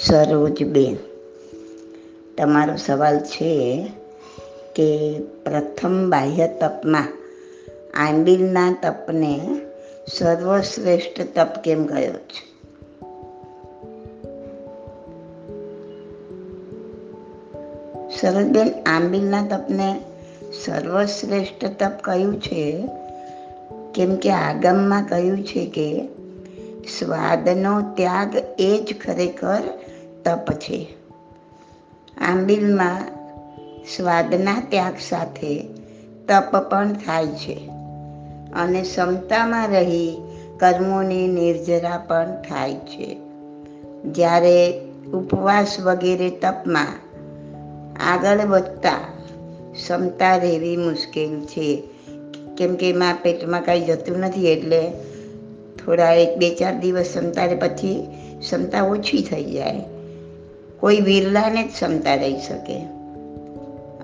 સરોજબેન તમારો સવાલ છે કે પ્રથમ બાહ્ય તપમાં આંબીલના તપને સર્વશ્રેષ્ઠ તપ કેમ ગયો છે? સરોજબેન, આંબીલના તપને સર્વશ્રેષ્ઠ તપ કયું છે? કેમ કે આગમમાં કહ્યું છે કે સ્વાદનો ત્યાગ એ જ ખરેખર તપ છે આંબીલમાં સ્વાદના ત્યાગ સાથે તપ પણ થાય છે અને ક્ષમતામાં રહી કર્મોની નિર્જરા પણ થાય છે. જ્યારે ઉપવાસ વગેરે તપમાં આગળ વધતા ક્ષમતા રહેવી મુશ્કેલ છે. કેમ કે એમાં પેટમાં કાંઈ જતું નથી એટલે થોડા એક બે ચાર દિવસ ક્ષમતા પછી ક્ષમતા ઓછી થઈ જાય. કોઈ વિરલાને જ ક્ષમતા રહી શકે.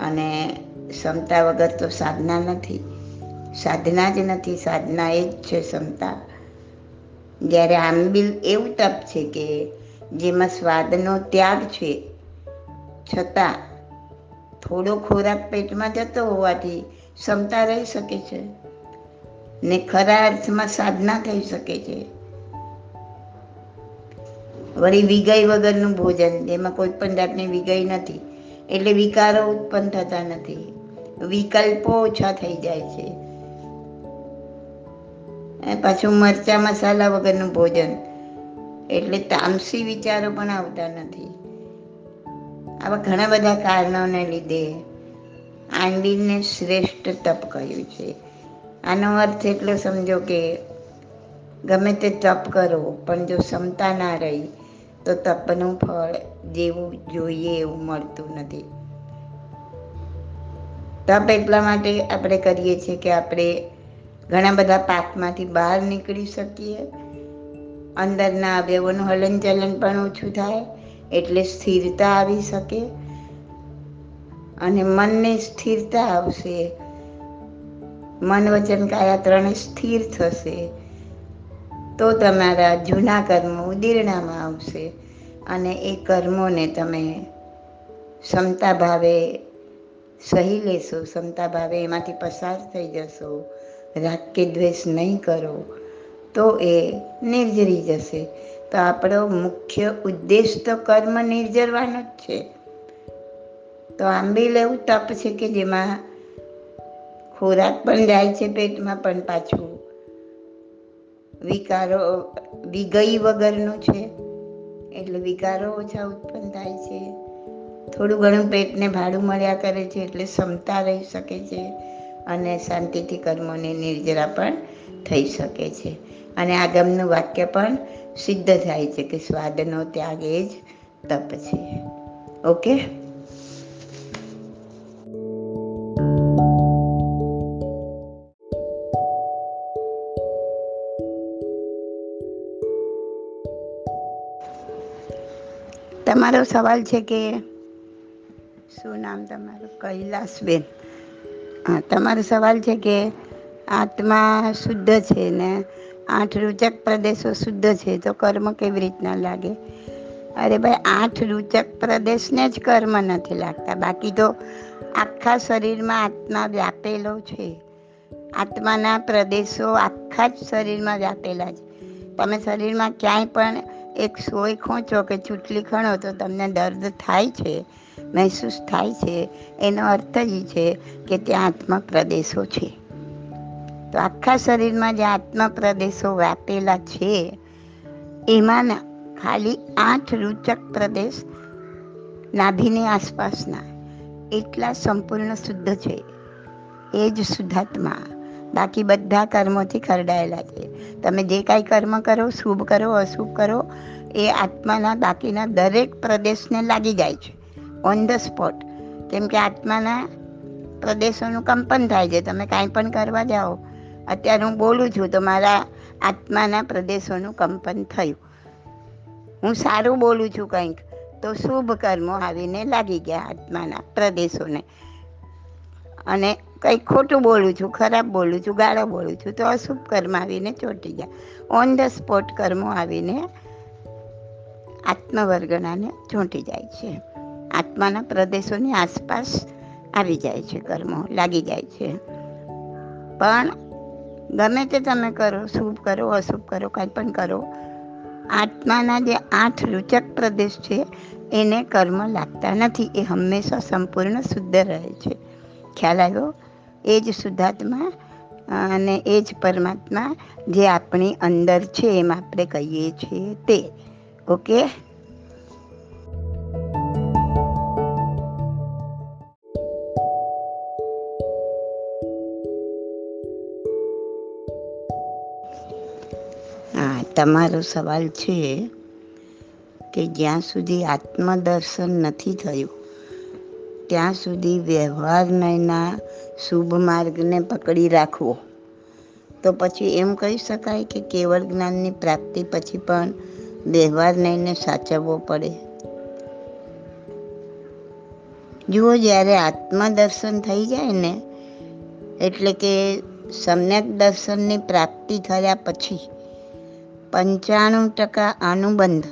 અને ક્ષમતા વગર તો સાધના નથી. સાધના જ નથી, સાધના એ જ છે ક્ષમતા. જ્યારે આંબિલ એવું તપ છે કે જેમાં સ્વાદનો ત્યાગ છે, છતાં થોડો ખોરાક પેટમાં જતો હોવાથી ક્ષમતા રહી શકે છે. ને ખરા અર્થમાં સાધના થઈ શકે છે. વળી વિગય વગરનું ભોજન જેમાં કોઈ પણ જાતની વિગય નથી. એટલે વિકારો ઉત્પન્ન થતા નથી. વિકલ્પો ઓછા થઈ જાય છે. પાછું મરચા મસાલા વગરનું ભોજન. એટલે તામસી વિચારો પણ આવતા નથી. આવા ઘણા બધા કારણોને લીધે આંડીને શ્રેષ્ઠ તપ કહ્યું છે. આનો અર્થ એટલો સમજો કે ગમે તે તપ કરો, પણ જો ક્ષમતા ના રહી તો તપનું ફળ જેવું જોઈએ એવું મળતું નથી. તપ એટલા માટે આપણે કરીએ છીએ કે આપણે ઘણા બધા પાકમાંથી બહાર નીકળી શકીએ. અંદરના અવયવોનું હલનચલન પણ ઓછું થાય, એટલે સ્થિરતા આવી શકે અને મનને સ્થિરતા આવશે. મન વચન કાયા ત્રણે સ્થિર થશે. તો તમારા જૂના કર્મો ઉદીર્ણામાં આવશે અને એ કર્મોને તમે ક્ષમતા ભાવે સહી લેશો, ક્ષમતા ભાવે એમાંથી પસાર થઈ જશો રાગ કે દ્વેષ નહીં કરો, તો એ નિર્જરી જશે. તો આપણો મુખ્ય ઉદ્દેશ તો કર્મ નિર્જરવાનો જ છે. તો આંબી લેવું તપ છે કે જેમાં ખોરાક પણ જાય છે પેટમાં પણ પાછું વિકારો, વિગઈ વગરનું છે. એટલે વિકારો ઓછા ઉત્પન્ન થાય છે. થોડું ઘણું પેટને ભાડું મળ્યા કરે છે એટલે ક્ષમતા રહી શકે છે અને શાંતિથી કર્મોની નિર્જરા પણ થઈ શકે છે. અને આગમનું વાક્ય પણ સિદ્ધ થાય છે કે સ્વાદનો ત્યાગ એ જ તપ છે. ઓકે? તમારો સવાલ છે કે શું નામ તમારું? કૈલાસબેન. હા, તમારો સવાલ છે કે આત્મા શુદ્ધ છે ને આઠ રૂચક પ્રદેશો શુદ્ધ છે, તો કર્મ કેવી રીતના લાગે? અરે ભાઈ, આઠ રૂચક પ્રદેશને જ કર્મ નથી લાગતા. બાકી તો આખા શરીરમાં આત્મા વ્યાપેલો છે. આત્માના પ્રદેશો આખા જ શરીરમાં વ્યાપેલા છે. તમે શરીરમાં ક્યાંય પણ એક સોય ખોંચો કે ચૂંટલી ખણો તો તમને દર્દ થાય છે, મહેસૂસ થાય છે, એનો અર્થ જ છે કે ત્યાં આત્મા પ્રદેશો છે. તો આખા શરીરમાં જે આત્મા પ્રદેશો વ્યાપેલા છે, એમાંના ખાલી આઠ રૂચક પ્રદેશ નાભીની આસપાસના, એટલા સંપૂર્ણ શુદ્ધ છે. એ જ શુદ્ધાત્મા. બાકી બધા કર્મોથી ખરડાયેલા છે. તમે જે કાંઈ કર્મ કરો, શુભ કરો, અશુભ કરો, એ આત્માના બાકીના દરેક પ્રદેશને લાગી જાય છે. ઓન ધ સ્પોટ કેમ કે આત્માના પ્રદેશોનું કંપન થાય છે. તમે કાંઈ પણ કરવા જાઓ, અત્યારે હું બોલું છું, તો મારા આત્માના પ્રદેશોનું કંપન થયું. હું સારું બોલું છું કંઈક, તો શુભ કર્મો આવીને લાગી ગયા આત્માના પ્રદેશોને. અને કંઈક ખોટું બોલું છું, ખરાબ બોલું છું, ગાળો બોલું છું, તો અશુભ કર્મ આવીને ચોંટી ગયા. ઓન ધ સ્પોટ કર્મો આવીને આત્મવર્ગણાને ચોંટી જાય છે. આત્માના પ્રદેશોની આસપાસ આવી જાય છે કર્મો, લાગી જાય છે. પણ ગમે તે તમે કરો, શુભ કરો, અશુભ કરો, કાંઈ પણ કરો, આત્માના જે આઠ રૂચક પ્રદેશ છે, એને કર્મ લાગતા નથી. એ હંમેશા સંપૂર્ણ શુદ્ધ રહે છે. ખ્યાલ આવ્યો? એ જ શુદ્ધાત્મા અને એ જ પરમાત્મા જે આપણી અંદર છે, એમ આપણે કહીએ છીએ તે. ઓકે? હા, તમારો સવાલ છે કે જ્યાં સુધી આત્મદર્શન નથી થયું ત્યાં સુધી વ્યવહારના શુભ માર્ગને પકડી રાખવો. તો પછી એમ કહી શકાય કે કેવળ જ્ઞાનની પ્રાપ્તિ પછી પણ વ્યવહાર નહીને સાચવવો પડે. જુઓ જ્યારે આત્મદર્શન થઈ જાય ને, એટલે કે સમ્યક દર્શનની પ્રાપ્તિ થયા પછી પંચાણું ટકા અનુબંધ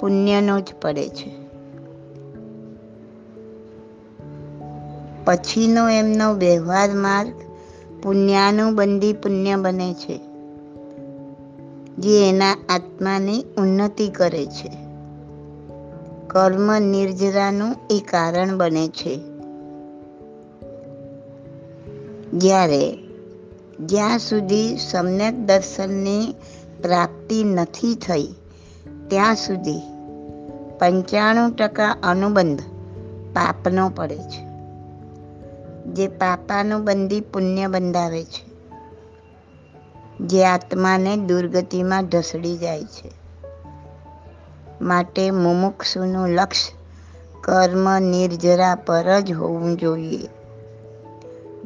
પુણ્યનો જ પડે છે. પછીનો એમનો વ્યવહાર માર્ગ પુણ્યાનુબંધી પુણ્ય બને છે, જે એના આત્માની ઉન્નતિ કરે છે. કર્મ નિર્જરાનું એ કારણ બને છે. જ્યારે જ્યાં સુધી સમ્યક દર્શનની પ્રાપ્તિ નથી થઈ, ત્યાં સુધી પંચાણું ટકા અનુબંધ પાપનો પડે છે. જે પાપાનું બંદી પુણ્ય બંધાવે છે. જે આત્માને દુર્ગતિમાં ઢસડી જાય છે. માટે મુમુક્ષુનું લક્ષ્ય કર્મ નિર્જરા પર જ હોવું જોઈએ.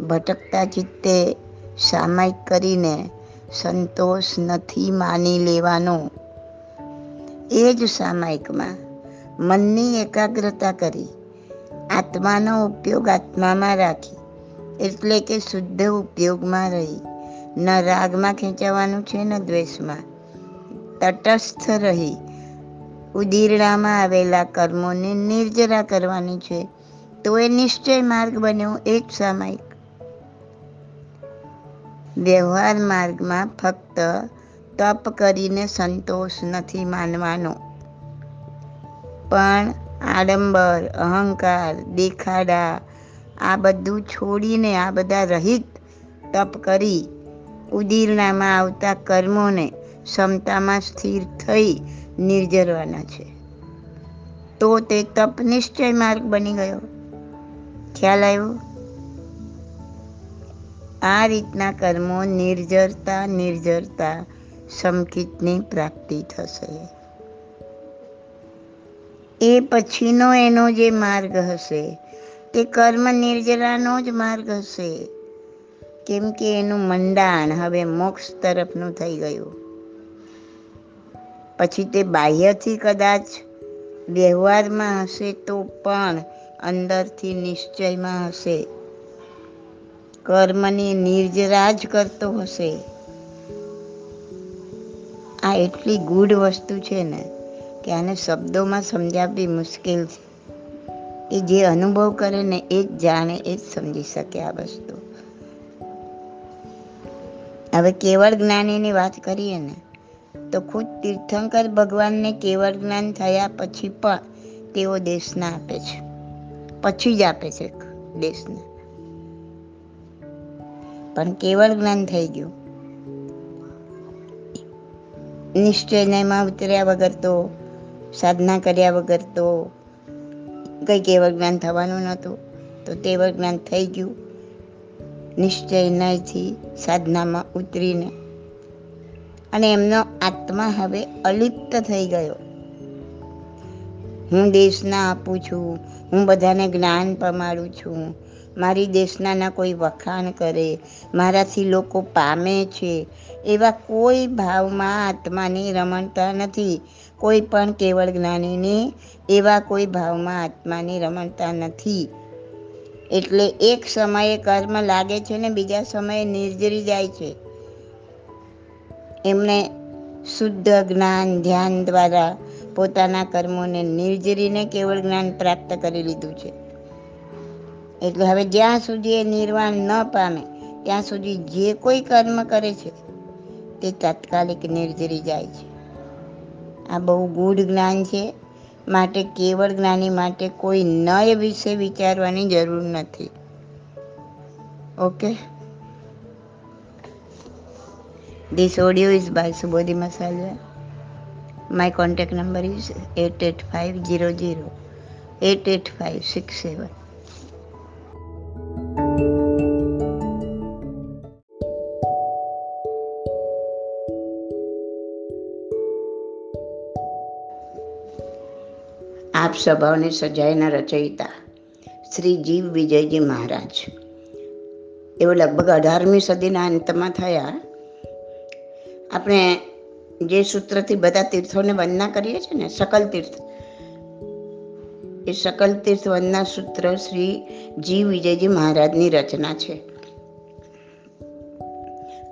ભટકતા ચિત્તે સામાયિક કરીને સંતોષ નથી માની લેવાનો. એ જ સામાયિકમાં મનની એકાગ્રતા કરી આત્માનો ઉપયોગ આત્મામાં રાખી. એટલે કે શુદ્ધ ઉપયોગમાં રહી. ન રાગમાં ખેંચાવાનું છે, ન દ્વેષમાં. તટસ્થ રહી. ઉદીરણામાં આવેલા કર્મોને નિર્જરા કરવાની છે. તો એ નિશ્ચય માર્ગ બન્યો એ જ સામાયિક. વ્યવહાર માર્ગમાં ફક્ત તપ કરીને સંતોષ નથી માનવાનો. પણ આડંબર, અહંકાર, દેખાડા, આ બધું છોડીને આ બધા રહિત તપ કરી ઉદીરણામાં આવતા કર્મોને ક્ષમતામાં સ્થિર થઈ નિર્જરવાના છે. તો તે તપ નિશ્ચય માર્ગ બની ગયો. ખ્યાલ આવ્યો? આ રીતના કર્મો નિર્જરતા નિર્જરતા સમકિતની પ્રાપ્તિ થશે. એ પછીનો એનો જે માર્ગ હશે, તે કર્મ નિર્જરાનો જ માર્ગ હશે. કેમ કે એનું મંડાણ હવે મોક્ષ તરફનું થઈ ગયું. પછી તે બાહ્યથી કદાચ વ્યવહારમાં હશે તો પણ અંદરથી નિશ્ચયમાં હશે. કર્મની નિર્જરા જ કરતો હશે. આ એટલી ગુડ વસ્તુ છે ને. કે આને શબ્દોમાં સમજાવવી મુશ્કેલ છે. એ જે અનુભવ કરે ને એ જ જાણે એ જ સમજી શકે આ વસ્તુ. હવે કેવળ જ્ઞાનીની વાત કરીએ ને, તો ખુદ તીર્થંકર ભગવાનને કેવળ જ્ઞાન થયા પછી પણ તેઓ દેશના આપે છે. પછી જ આપે છે દેશને. પણ કેવળ જ્ઞાન થઈ ગયું. નિશ્ચયમાં ઉતર્યા વગર તો સાધના કર્યા વગર તો કંઈક કેવળ જ્ઞાન થવાનું નહોતું. તો તેવળ જ્ઞાન થઈ ગયું. નિશ્ચય નયથી સાધનામાં ઉતરીને. અને એમનો આત્મા હવે અલિપ્ત થઈ ગયો. હું દેશના આપું છું. હું બધાને જ્ઞાન પમાડું છું. મારી દેશનાના કોઈ વખાણ કરે. મારાથી લોકો પામે છે. એવા કોઈ ભાવમાં આત્માની રમણતા નથી. કોઈ પણ કેવળ જ્ઞાનીની એવા કોઈ ભાવમાં આત્માની રમણતા નથી. એટલે એક સમયે કર્મ લાગે છે ને બીજા સમયે નિર્જરી જાય છે. એમણે શુદ્ધ જ્ઞાન, ધ્યાન દ્વારા પોતાના કર્મોને નિર્જરીને કેવળ જ્ઞાન પ્રાપ્ત કરી લીધું છે. એટલે હવે જ્યાં સુધી એ નિર્વાણ ન પામે, ત્યાં સુધી જે કોઈ કર્મ કરે છે, તે તાત્કાલિક નિર્જરી જાય છે. આ બહુ ગૂઢ જ્ઞાન છે માટે કેવળ જ્ઞાની માટે કોઈ નય વિશે વિચારવાની જરૂર નથી okay This audio is by Subodhi Masalya. My contact number is 88500 88567. આપ સ્વભાવની સજાયના રચયિતા શ્રી જીવ વિજયજી મહારાજ. એવો લગભગ અઢારમી સદીના અંતમાં થયા. આપણે જે સૂત્રથી બધા તીર્થોને વંદના કરીએ છીએ ને, સકલ તીર્થ. એ સકલ તીર્થ વંદના સૂત્ર શ્રી જી વિજયજી મહારાજની રચના છે.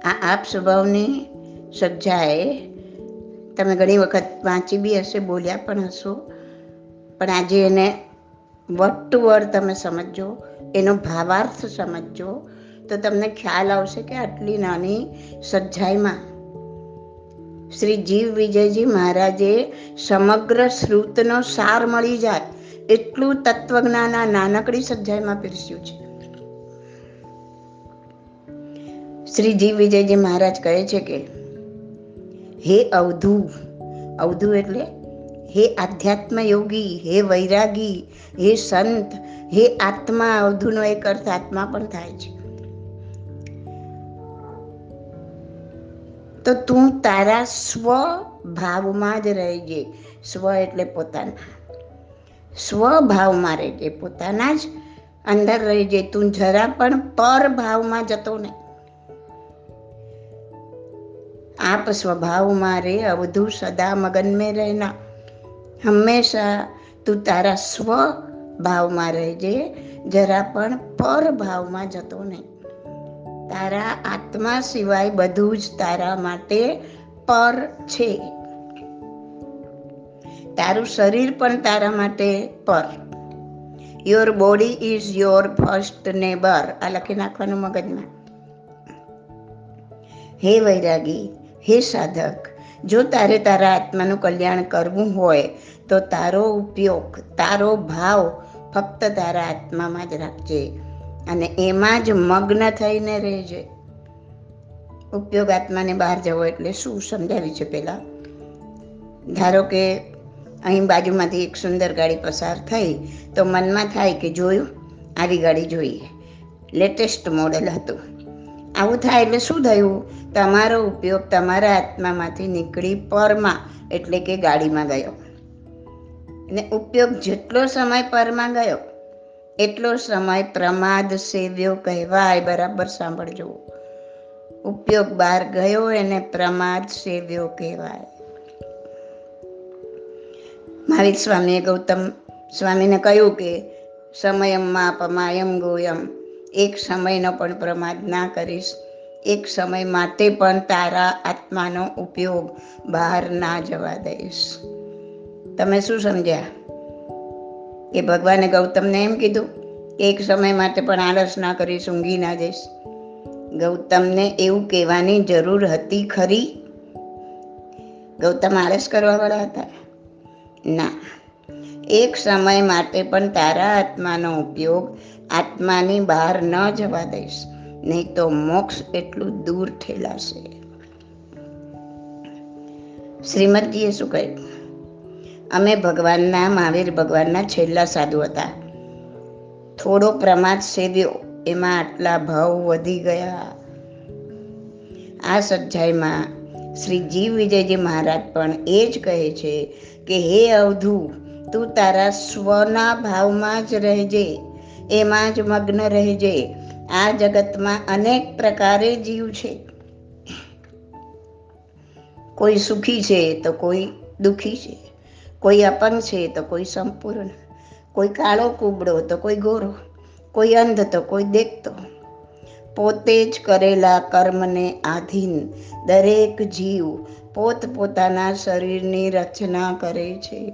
આ આપ સ્વભાવની સજ્જાએ તમે ઘણી વખત વાંચી બી હશે, બોલ્યા પણ હશો. પણ આજે એને વર્ડ ટુ વર્ડ તમે સમજો એનો ભાવાર્થ સમજો તો તમને ખ્યાલ આવશે કે આટલી નાની સજ્જાઈમાં શ્રી જીવ વિજયજી મહારાજે સમગ્ર શ્રુતનો સાર મળી જાય એટલું તત્વજ્ઞાન આ નાનકડી સજ્જાઈમાં પીરસ્યું છે. શ્રી જીવ વિજયજી મહારાજ કહે છે કે, હે અવધુ અવધુ એટલે હે આધ્યાત્મ યોગી હે વૈરાગી, હે સંત, હે આત્મા, અવધુનો એક અર્થ આત્મા પણ થાય છે. તો તું તારા સ્વ ભાવમાં જ રહેજે. સ્વ એટલે પોતાના. સ્વભાવમાં રહેજે, પોતાના જ અંદર રહેજે. તું જરા પણ પર ભાવમાં જતો નહીં. આપ સ્વભાવમાં રે, અવધુ સદા મગન મેં રહેના. હંમેશા તું તારા સ્વ ભાવમાં રહેજે, જરા પણ પર ભાવમાં જતો નહીં. તારા આત્મા સિવાય બધું જ તારા માટે પર છે. તારું શરીર પણ તારા માટે પર. Your body is your first neighbour આ લખી નાખવાનું મગજમાં. હે વૈરાગી, હે સાધક જો તારે તારા આત્માનું કલ્યાણ કરવું હોય, તો તારો ઉપયોગ, તારો ભાવ ફક્ત તારા આત્મામાં જ રાખજે અને એમાં જ મગ્ન થઈને રહેજે. ઉપયોગ આત્માને બહાર જવો એટલે શું સમજાવ્યું છે પહેલાં ધારો કે અહીં બાજુમાંથી એક સુંદર ગાડી પસાર થઈ, તો મનમાં થાય કે જોયું, આવી ગાડી જોઈએ. લેટેસ્ટ મોડેલ હતું. આવું થાય એટલે શું થયું? તમારો ઉપયોગ તમારા આત્મામાંથી નીકળી પરમાં, એટલે કે ગાડીમાં ગયો. અને ઉપયોગ જેટલો સમય પરમાં ગયો, એટલો સમય પ્રમાદ સેવ્યો કહેવાય. બરાબર સાંભળજો. ઉપયોગ બહાર ગયો એને પ્રમાદ સેવ્યો કહેવાય. મહાવીર સ્વામીએ ગૌતમ સ્વામીને કહ્યું કે, સમયમ માપમાયમ ગોયમ. એક સમયનો પણ પ્રમાદ ના કરીશ. એક સમય માટે પણ તારા આત્માનો ઉપયોગ બહાર ના જવા દઈશ. તમે શું સમજ્યા? કે ભગવાને ગૌતમને એમ કીધું, એક સમય માટે પણ આળસ ના કરીશ, ઊંઘી ના જઈશ. ગૌતમને એવું કહેવાની જરૂર હતી ખરી? ગૌતમ આળસ કરવાવાળા હતા? ના. એક સમય માટે પણ તારા આત્માનો ઉપયોગ આત્માની બહાર ન જવા દઈશ, નહીં તો મોક્ષ એટલું દૂર ઠેલાશે. શ્રીમદજીએ શું કહ્યું? અમે ભગવાનના, મહાવીર ભગવાનના છેલ્લા સાધુ હતા. થોડો પ્રમાદ સેવ્યો, એમાં આટલા ભાવ વધી ગયા. આ સજ્જાઈમાં શ્રી જીવ વિજયજી મહારાજ પણ એ જ કહે છે કે, હે અવધુ, તું તારા સ્વના ભાવમાં જ રહેજે. એમાં જ મગ્ન રહેજે આ જગતમાં અનેક પ્રકારે જીવ છે. કોઈ સુખી છે તો કોઈ દુખી છે. કોઈ અપંગ છે તો કોઈ સંપૂર્ણ. કોઈ કાળો કુબડો તો કોઈ ગોરો. કોઈ અંધ તો કોઈ દેખતો. પોતે જ કરેલા કર્મને આધીન દરેક જીવ પોત પોતાના શરીરની રચના કરે છે.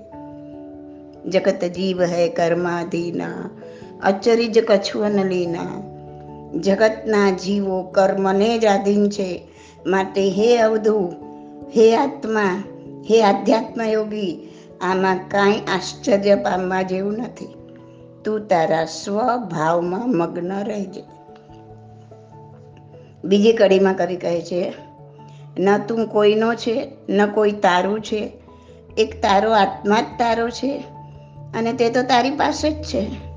જગત જીવ હૈ કર્માધીના. અચરિજ કછુઅન લીના. જગતના જીવો કર્મને જ આધીન છે. માટે હે અવધુ, હે આત્મા, હે આધ્યાત્મ યોગી આમાં કાંઈ આશ્ચર્ય પામવા જેવું નથી. તું તારા સ્વભાવમાં મગ્ન રહેજે. બીજી કડીમાં કવિ કહે છે, ન તું કોઈનો છે, ન કોઈ તારું છે. એક તારો આત્મા જ તારો છે. અને તે તો તારી પાસે જ છે.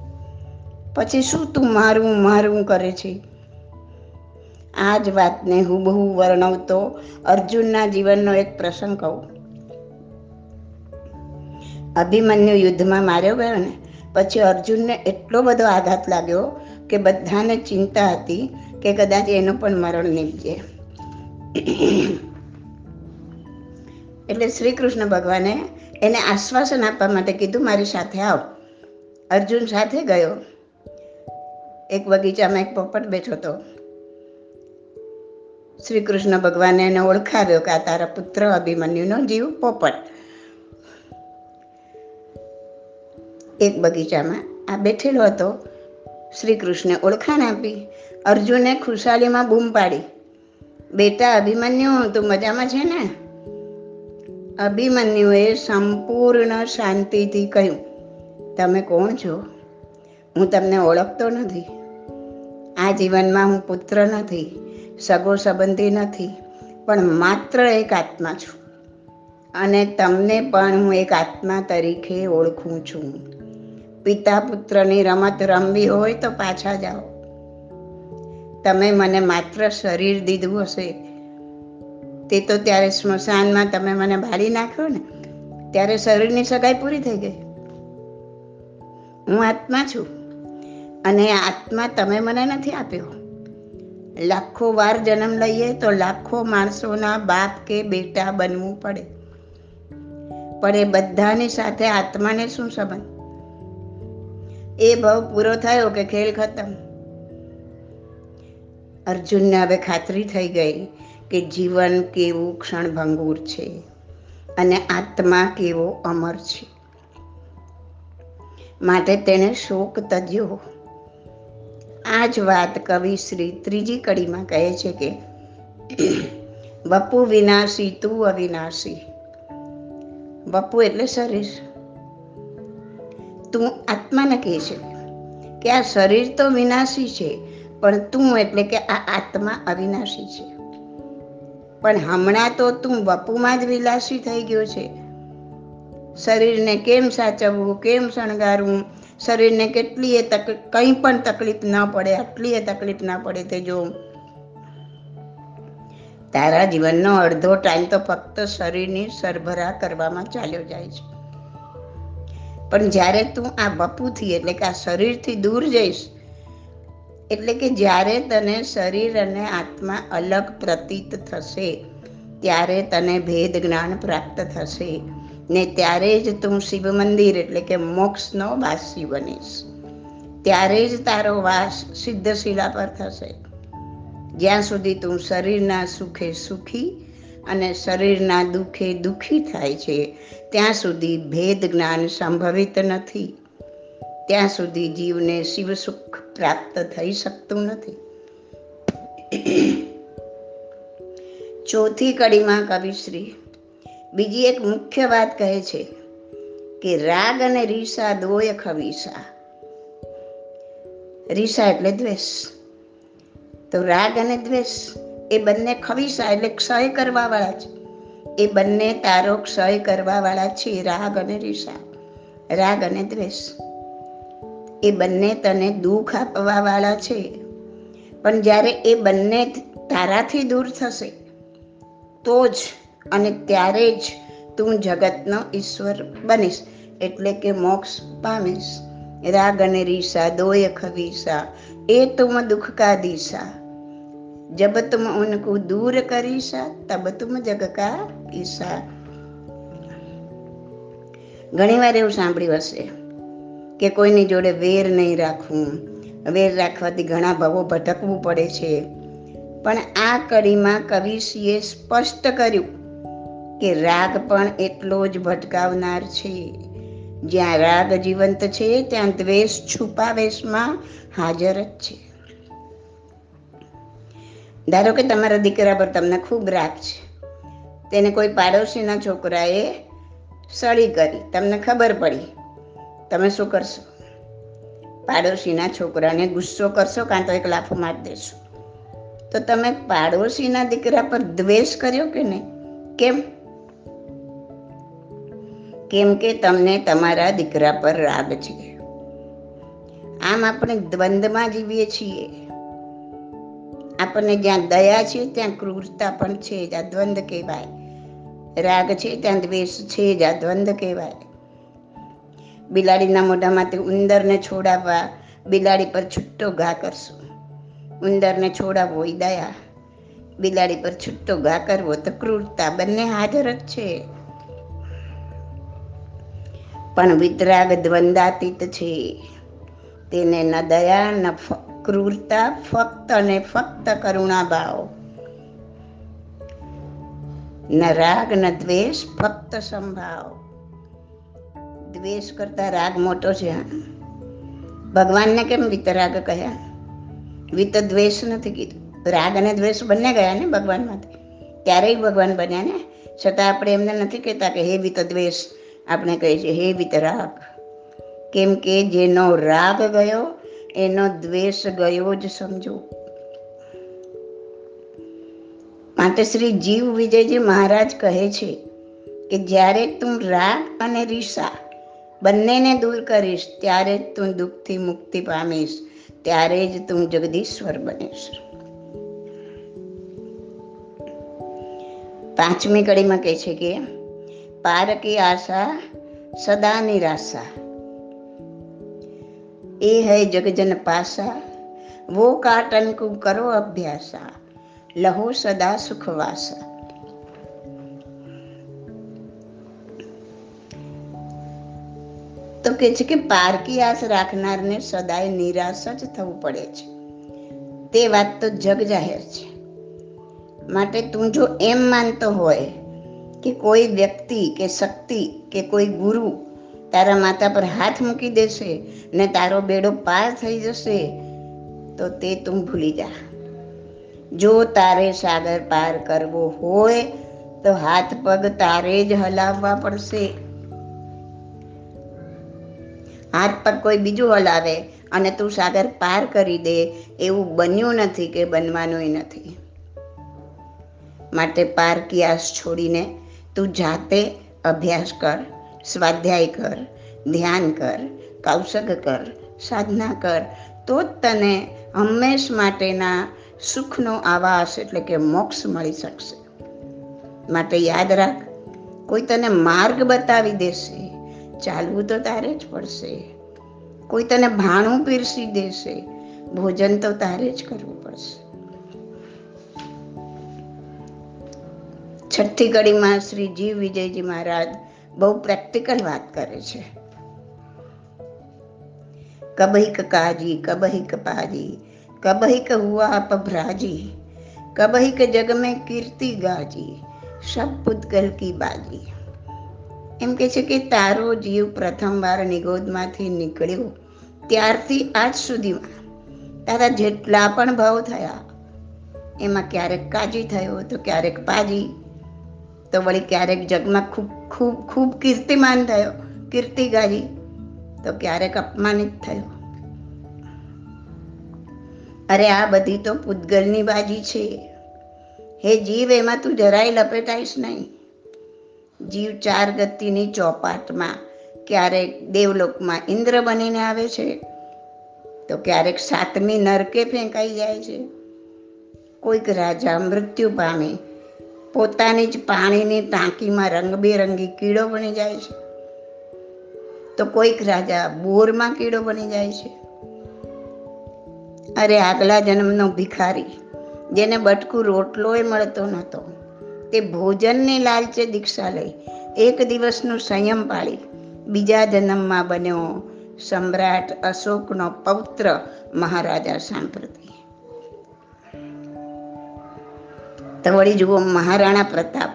પછી શું તું મારું મારું કરે છે? આ જ વાતને હુબહુ વર્ણવતો અર્જુનના જીવનનો એક પ્રસંગ કહું. અભિમન્યુ યુદ્ધમાં માર્યો ગયો ને, પછી અર્જુનને એટલો બધો આઘાત લાગ્યો કે બધાને ચિંતા હતી કે કદાચ એનું પણ મરણ નીપજે. એટલે શ્રી કૃષ્ણ ભગવાને એને આશ્વાસન આપવા માટે કીધું, મારી સાથે આવ. અર્જુન સાથે ગયો. એક બગીચામાં એક પોપટ બેઠો હતો. શ્રી કૃષ્ણ ભગવાને એને ઓળખાવ્યો કે આ તારા પુત્ર અભિમન્યુનો જીવ પોપટ. એક બગીચામાં આ બેઠેલો હતો. શ્રી કૃષ્ણે ઓળખાણ આપી. અર્જુને ખુશાલીમાં બૂમ પાડી. બેટા અભિમન્યુ, તું મજામાં છે ને? અભિમન્યુએ સંપૂર્ણ શાંતિથી કહ્યું, તમે કોણ છો? હું તમને ઓળખતો નથી. આ જીવનમાં હું પુત્ર નથી, સગો સંબંધી નથી, પણ માત્ર એક આત્મા છું. અને તમને પણ હું એક આત્મા તરીકે ઓળખું છું. પિતા પુત્રની રમત રમવી હોય તો પાછા જાઓ. તમે મને માત્ર શરીર દીધું હશે. તે તો ત્યારે સ્મશાનમાં તમે મને બાળી નાખ્યો ને, ત્યારે શરીરની સગાઈ પૂરી થઈ ગઈ. હું આત્મા છું. અને આત્મા તમે મને નથી આપ્યો. લાખો વાર જન્મ લઈએ તો લાખો માણસોના બાપ કે બેટા બનવું પડે. પણ એ બધાની સાથે આત્માને શું સંબંધ? એ ભાવ પૂરો થયો કે ખેલ ખતમ? અર્જુનને હવે ખાતરી થઈ ગઈ કે જીવન કેવું ક્ષણભંગુર છે અને આત્મા કેવો અમર છે. માટે તેણે શોક તજ્યો. આ જ વાત કવિ શ્રી ત્રીજી કડીમાં કહે છે કે, બપુ વિનાશી, તું અવિનાશી. બપુ એટલે શરીર. તું આત્માને કહે છે કે, આ શરીર તો વિનાશી છે, પણ તું એટલે કે આ આત્મા અવિનાશી છે. પણ હમણાં તો તું બપુમાં જ વિલાસી થઈ ગયો છે. શરીરને કેમ સાચવવું, કેમ શણગારવું શરીરને કેટલી એ તકલીફ કંઈ પણ તકલીફ ન પડે આટલી એ તકલીફ ના પડે તે જો. તારા જીવનનો અડધો ટાઈમ તો ફક્ત શરીરની સરભરા કરવામાં ચાલ્યો જાય છે. પણ જ્યારે તું આ બપુથી, એટલે કે આ શરીરથી દૂર જઈશ, એટલે કે જ્યારે તને શરીર અને આત્મા અલગ પ્રતીત થશે, ત્યારે તને ભેદ જ્ઞાન પ્રાપ્ત થશે. ને ત્યારે જ તું શિવ મંદિર એટલે કે મોક્ષનો વાસી બનીશ. ત્યારે જ તારો વાસ સિદ્ધશિલા પર થશે. જ્યાં સુધી તું શરીરના સુખે સુખી અને શરીરના દુઃખે દુઃખી થાય છે, ત્યાં સુધી ભેદ જ્ઞાન સંભવિત નથી. ત્યાં સુધી જીવને શિવ સુખ પ્રાપ્ત થઈ શકતું નથી. ચોથી કડીમાં કવિશ્રી બીજી એક મુખ્ય વાત કહે છે કે રાગ અને રીસા દોય ખવીસા. રીસા એટલે દ્વેષ. તો રાગ અને દ્વેષ એ બંને ખવીસા એટલે ક્ષય કરવા વાળા છે એ બંને તારો ક્ષય કરવા વાળા છે, રાગ અને રીસા. રાગ અને દ્વેષ. એ બંને તને દુઃખ આપવા વાળા છે. પણ જ્યારે એ બંને તારાથી દૂર થશે, તો જ અને ત્યારે જ તું જગતનો ઈશ્વર બનીશ. એટલે કે મોક્ષ પામીશ. રાગ અને રીસા દોય ખવીસા. એ તુમ દુઃખ કા દિશા જબ તુમ ઉनको દૂર કરીશા તબ તુમ જગ કા ઈશા ઘણી વાર એવું સાંભળ્યું હશે કે કોઈની જોડે વેર નહીં રાખવું. વેર રાખવાથી ઘણા ભાવો ભટકવું પડે છે. પણ આ કડીમાં કવિશ્રીએ સ્પષ્ટ કર્યું કે રાગ પણ એટલો જ ભટકાવનાર છે. જ્યાં રાગ જીવંત છે, ત્યાં દ્વેષ છુપાવેશમાં હાજર જ છે. ધારો કે તમારા દીકરા પર તમને ખૂબ રાગ છે. તેને કોઈ પાડોશીના છોકરાએ સળી કરી. તમને ખબર પડી. તમે શું કરશો? પાડોશીના છોકરાને ગુસ્સો કરશો, કાં તો એક લાફો મારી દેશો? તો તમે પાડોશીના દીકરા પર દ્વેષ કર્યો કે નહીં? કેમ? કેમ કે તમને તમારા દીકરા પર રાગ છે. આમ આપણે દ્વંદમાં જીવીએ છીએ. આપણને જ્યાં દયા છે, ત્યાં ક્રૂરતા પણ છે જ. આ દ્વંદ કહેવાય. રાગ છે, ત્યાં દ્વેષ છે જ. આ દ્વંદ્વ કહેવાય. બિલાડીના મોઢામાંથી ઉંદરને છોડાવવા, બિલાડી પર છૂટો ઘા કરશું. ઉંદરને છોડાવવો એ દયા. બિલાડી પર છૂટો ઘા કરવો તો ક્રૂરતા બંને હાજર જ છે. પણ વિતરાગ દ્વંદાતીત છે. તેને ન દયા, ન ક્રૂરતા, ફક્ત અને ફક્ત કરુણા ભાવ. ન રાગ, ન દ્વેષ, ફક્ત સંભાવ. દ્વેષ કરતા રાગ મોટો છે ભગવાનને કેમ વિતરાગ કહ્યા? વિત દ્વેષ નથી કીધું. રાગ અને દ્વેષ બંને ગયા ને ભગવાનમાંથી? ત્યારેય ભગવાન બન્યા ને? છતાં આપણે એમને નથી કહેતા કે હે વિત દ્વેષ આપણે કહીએ છીએ હે વિતરાગ, કેમ કે જેનો રાગ ગયો, એનો દ્વેષ ગયો જ સમજો. માટે શ્રી જીવ વિજયજી મહારાજ કહે છે કે, જ્યારે તું રાગ અને રીસા બંનેને દૂર કરીશ, ત્યારે જ તું દુઃખથી મુક્તિ પામીશ, ત્યારે જ તું જગદીશ્વર બનીશ. પાંચમી કડીમાં કહે છે કે પાર કી આશા સદા નિરાશા એ હૈ જગજન પાસા वो काटन को करो अभ्यासा लहो सदा सुखवासा તો કે છે કે પારકી આસ રાખનારને સદાય નિરાશ જ થવું પડે છે તે વાત તો જગ જાહેર છે માટે તું જો એમ માનતો હોય કે કોઈ વ્યક્તિ કે શક્તિ કે કોઈ ગુરુ તારા માતા પર હાથ મૂકી દેશે ને તારો બેડો પાર થઈ જશે, તો તે તું ભૂલી જા. જો તારે સાગર પાર કરવો હોય, તો હાથ પગ તારે જ હલાવવા પડશે. હાથ પગ કોઈ બીજું હલાવે અને તું સાગર પાર કરી દે, એવું બન્યું નથી કે બનવાનું નથી. માટે પાર કિયાસ છોડીને તું જાતે અભ્યાસ કર, સ્વાધ્યાય કર, ધ્યાન કર કૌશક કર, સાધના કર, તો જ તને હંમેશ માટેના સુખનો આવાસ એટલે કે મોક્ષ મળી શકશે. માટે યાદ રાખ, કોઈ તને માર્ગ બતાવી દેશે, ચાલવું તો તારે જ પડશે. કોઈ તને ભાણું પીરસી દેશે, ભોજન તો તારે જ કરવું પડશે. છઠ્ઠી કડીમાં શ્રી જીવ વિજયજી મહારાજ બહુ પ્રેક્ટિકલ વાત કરે છે. કબહિક કાજી, કબહિક કપાજી કબહિક હુઆ અપભ્રાજી કબહિક જગ મેં કીર્તિ ગાજી, સબ પુદ્ગલ કી બાજી. એમ કે છે કે તારો જીવ પ્રથમવાર નિગોદમાંથી નીકળ્યો ત્યારથી આજ સુધીમાં. તારા જેટલા પણ ભાવ થયા, એમાં ક્યારેક કાજી થયો તો ક્યારેક પાજી તો વળી ક્યારેક જગમાં ખૂબ ખૂબ ખૂબ કીર્તિમાન થયો. કીર્તિ ગાજી તો ક્યારેક અપમાનિત થયો. અરે આ બધી તો પૂતગલની બાજી છે. હે જીવ, એમાં તું જરાય લપેટાઈશ નહીં. જીવ ચાર ગતિની ચોપાટમાં ક્યારેક દેવલોકમાં ઇન્દ્ર બનીને આવે છે. તો ક્યારેક સાતમી નરકે ફેંકાઈ જાય છે. કોઈક રાજા મૃત્યુ પામે પોતાની જ પાણીની ટાંકીમાં રંગબેરંગી કીડો બની જાય છે. તો કોઈક રાજા બોરમાં કીડો બની જાય છે. અરે આગલા જન્મનો ભિખારી, જેને બટકું રોટલોય મળતો નહોતો, તે ભોજનની લાલચે દીક્ષા લઈ એક દિવસનું સંયમ પાળી બીજા જન્મમાં બન્યો સમ્રાટ અશોકનો પૌત્ર મહારાજા સાંપ્રતિ. તો વળી જુઓ, મહારાણા પ્રતાપ.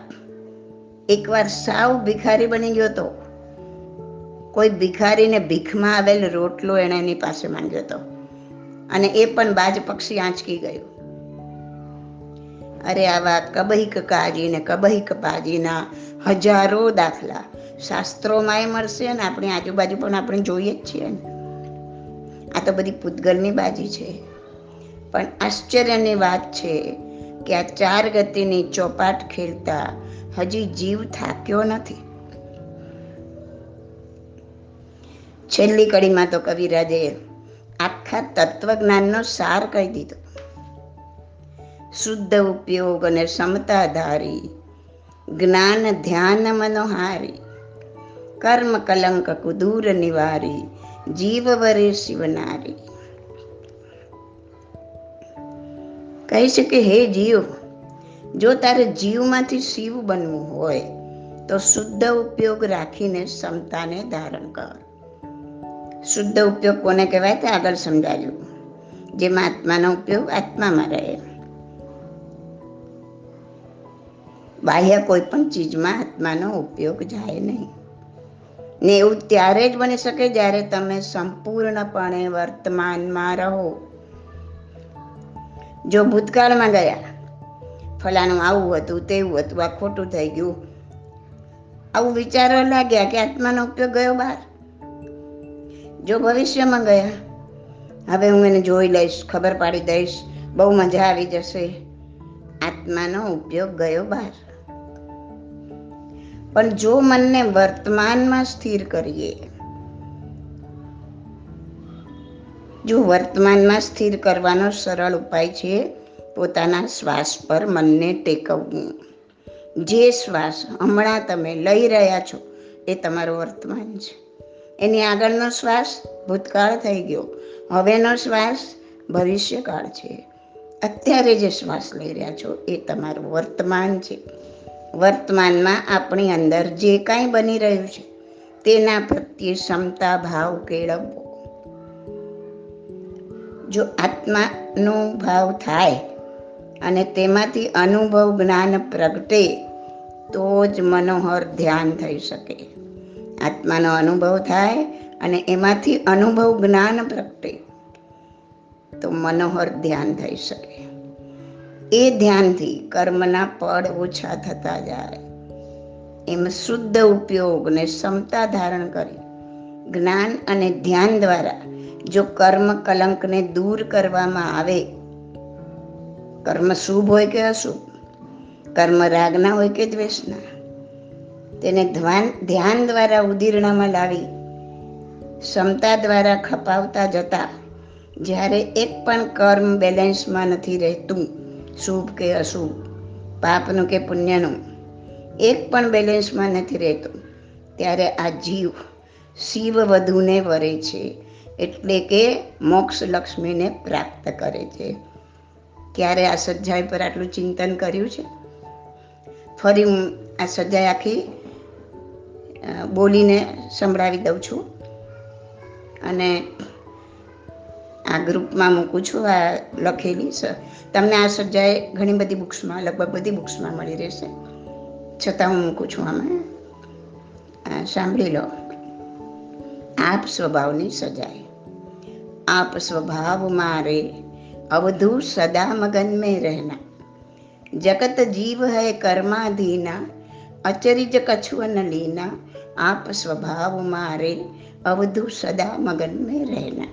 એકવાર સાવ ભિખારી બની ગયો હતો કોઈ ભિખારીને ભીખમાં આવેલ રોટલો એણે એની પાસે માંગ્યો હતો અને એ પણ બાજ પક્ષી આંચકી ગયું. અરે આવા કબહિક કાજી ને કબહિક બાજીના હજારો દાખલા. શાસ્ત્રોમાં એ મળશે ને આપણી આજુબાજુ પણ આપણે જોઈએ જ છીએ ને. આ તો બધી પૂતગલની બાજી છે. પણ આશ્ચર્યની વાત છે કે આ ચાર ગતિની ચોપાટ ખેલતા હજી જીવ થાક્યો નથી. છેલ્લી કડીમાં તો કવિરાજે આખા તત્વજ્ઞાનનો સાર કહી દીધો. શુદ્ધ ઉપયોગ અને ક્ષમતાધારી, જ્ઞાન ધ્યાન મનોહારી, કર્મ કલંક કુદૂર નિવારી જીવ વરે શિવનારી. કહી છે કે હે જીવ, જો તારે જીવમાંથી શિવ બનવું હોય, તો શુદ્ધ ઉપયોગ રાખીને ક્ષમતાને ધારણ કર. શુદ્ધ ઉપયોગ કોને કહેવાય? તે આગળ સમજાવ્યું જેમાં આત્માનો ઉપયોગ આત્મામાં રહે. બાહ્ય કોઈ પણ ચીજમાં આત્માનો ઉપયોગ જાય નહીં. ને એવું ત્યારે જ બની શકે જ્યારે તમે સંપૂર્ણપણે વર્તમાનમાં રહો. જો ભૂતકાળમાં ગયા, ફલાણું આવું હતું, તેવું હતું, આ ખોટું થઈ ગયું. આવું વિચારવા લાગ્યા કે આત્માનો ઉપયોગ ગયો બહાર જો ભવિષ્યમાં ગયા, હવે હું એને જોઈ લઈશ, ખબર પાડી દઈશ, બહુ મજા આવી જશે. આત્માનો ઉપયોગ ગયો બહાર પણ જો મનને વર્તમાનમાં સ્થિર કરીએ જો વર્તમાનમાં સ્થિર કરવાનો સરળ ઉપાય છે, પોતાના શ્વાસ પર મનને ટેકવવું. જે શ્વાસ હમણાં તમે લઈ રહ્યા છો, એ તમારું વર્તમાન છે. એની આગળનો શ્વાસ ભૂતકાળ થઈ ગયો. હવેનો શ્વાસ ભવિષ્યકાળ છે. અત્યારે જે શ્વાસ લઈ રહ્યા છો, એ તમારું વર્તમાન છે. વર્તમાનમાં આપણી અંદર જે કાંઈ બની રહ્યું છે, તેના પ્રત્યે ક્ષમતા, ભાવ કેળવવો. જો આત્માનો ભાવ થાય અને તેમાંથી અનુભવ જ્ઞાન પ્રગટે, તો જ મનોહર ધ્યાન થઈ શકે. આત્માનો અનુભવ થાય અને એમાંથી અનુભવ જ્ઞાન પ્રગટે, તો મનોહર ધ્યાન થઈ શકે. એ ધ્યાનથી કર્મના પડ ઓછા થતા જાય. એમ શુદ્ધ ઉપયોગ ને ક્ષમતા ધારણ કરી, જ્ઞાન અને ધ્યાન દ્વારા જો કર્મ કલંકને દૂર કરવામાં આવે, કર્મ શુભ હોય કે અશુભ? કર્મ રાગના હોય કે દ્વેષના? તેને ધ્યાન દ્વારા ઉદીર્ણમાં લાવી, ક્ષમતા દ્વારા ખપાવતા જતા, જ્યારે એક પણ કર્મ બેલેન્સમાં નથી રહેતું, શુભ કે અશુભ, પાપનું કે પુણ્યનું, એક પણ બેલેન્સમાં નથી રહેતું, ત્યારે આ જીવ શિવ વધુને વરે છે. એટલે કે મોક્ષ લક્ષ્મીને પ્રાપ્ત કરે છે. ક્યારે આ સજ્જાઈ પર આટલું ચિંતન કર્યું છે? ફરી હું આ સજ્જાઈ આખી બોલીને સંભળાવી દઉં છું. અને આ ગ્રુપમાં મૂકું છું, આ લખેલી તમને આ સજ્જાએ ઘણી બધી બુક્સમાં, લગભગ બધી બુક્સમાં મળી રહેશે. છતાં હું મૂકું છું આમાં. સાંભળી લો. આપ સ્વભાવની સજાય આપ સ્વભાવ મારે અવધુ સદા મગન में रहना जगत जीव है कर्माधीना अचरिज कछुअन लीना आप स्वभाव मारे अवधु सदा मगन में रहना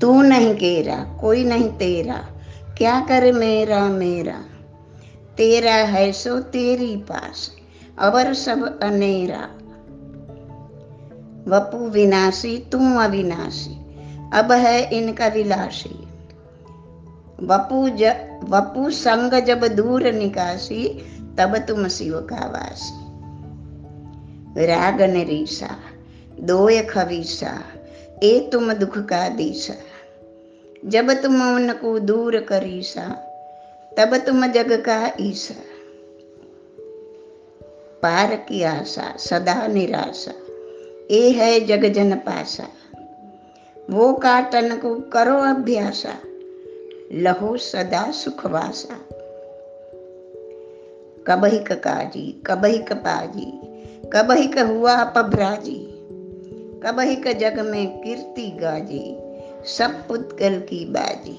तू नहीं केरा कोई नहीं तेरा क्या करे मेरा मेरा तेरा है सो तेरी पास अवर सब अनेरा वपु विनाशी तू अविनाशी। अब है इनका विलासी। वपु ज, वपु संग जब दूर निकासी, तब तुम शिव का वासी। राग ने रीसा दोय खवीसा, ए तुम दुख का दिशा जब तुम उनको दूर करीसा, तब तुम जग का ईसा। पार की आशा, सदा निराशा। એ હૈ જગજન પાસા वो काटन को करो अभ्यासा लहो सदा सुखवासा कबहिक काजी कबहिक पाजी कबहिक हुआ पभराजी कबहिक जग में कीर्ति गाजी सब पुतगल की बाजी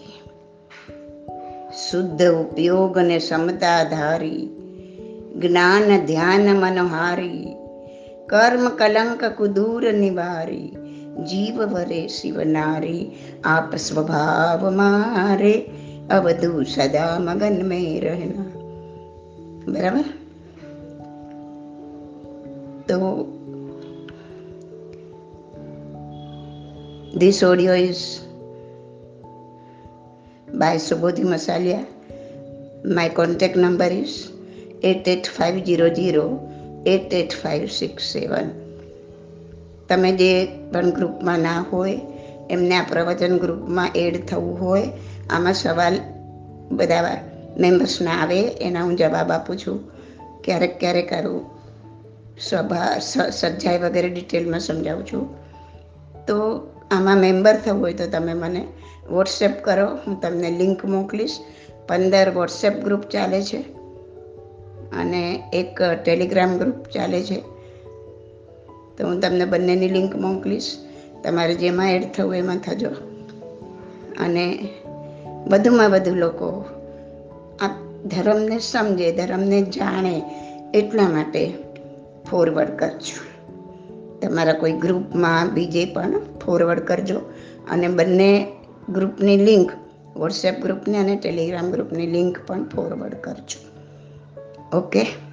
શુદ્ધ ઉપયોગ અને સમતાધારી જ્ઞાન ધ્યાન મનહારી કર્મ કલંક કુદૂર નિવારી જીવ વરે શિવ નારી આપ સ્વભાવ મારે અવધુ સદા મગન મેં રહેના બરાબર તો this audio is by Subodhi Masalia. My contact number is 88500 88567. તમે જે પણ ગ્રુપમાં ના હોય, એમને આ પ્રવચન ગ્રુપમાં એડ થવું હોય, આમાં સવાલ બધા મેમ્બર્સના આવે, એના હું જવાબ આપું છું. ક્યારેક ક્યારેક આવું સભા સજ્જાઈ વગેરે ડિટેલમાં સમજાવું છું. તો આમાં મેમ્બર થવું હોય તો તમે મને વોટ્સએપ કરો, હું તમને લિંક મોકલીશ. પંદર વોટ્સએપ ગ્રુપ ચાલે છે. અને એક ટેલિગ્રામ ગ્રુપ ચાલે છે. તો હું તમને બંનેની લિંક મોકલીશ. તમારે જેમાં એડ થવું એમાં થજો. અને વધુમાં વધુ લોકો આ ધર્મને સમજે, ધર્મને જાણે એટલા માટે ફોરવર્ડ કરજો. તમારા કોઈ ગ્રુપમાં બીજે પણ ફોરવર્ડ કરજો. અને બંને ગ્રુપની લિંક વોટ્સએપ ગ્રુપની અને ટેલિગ્રામ ગ્રુપની લિંક પણ ફોરવર્ડ કરજો. ઓકે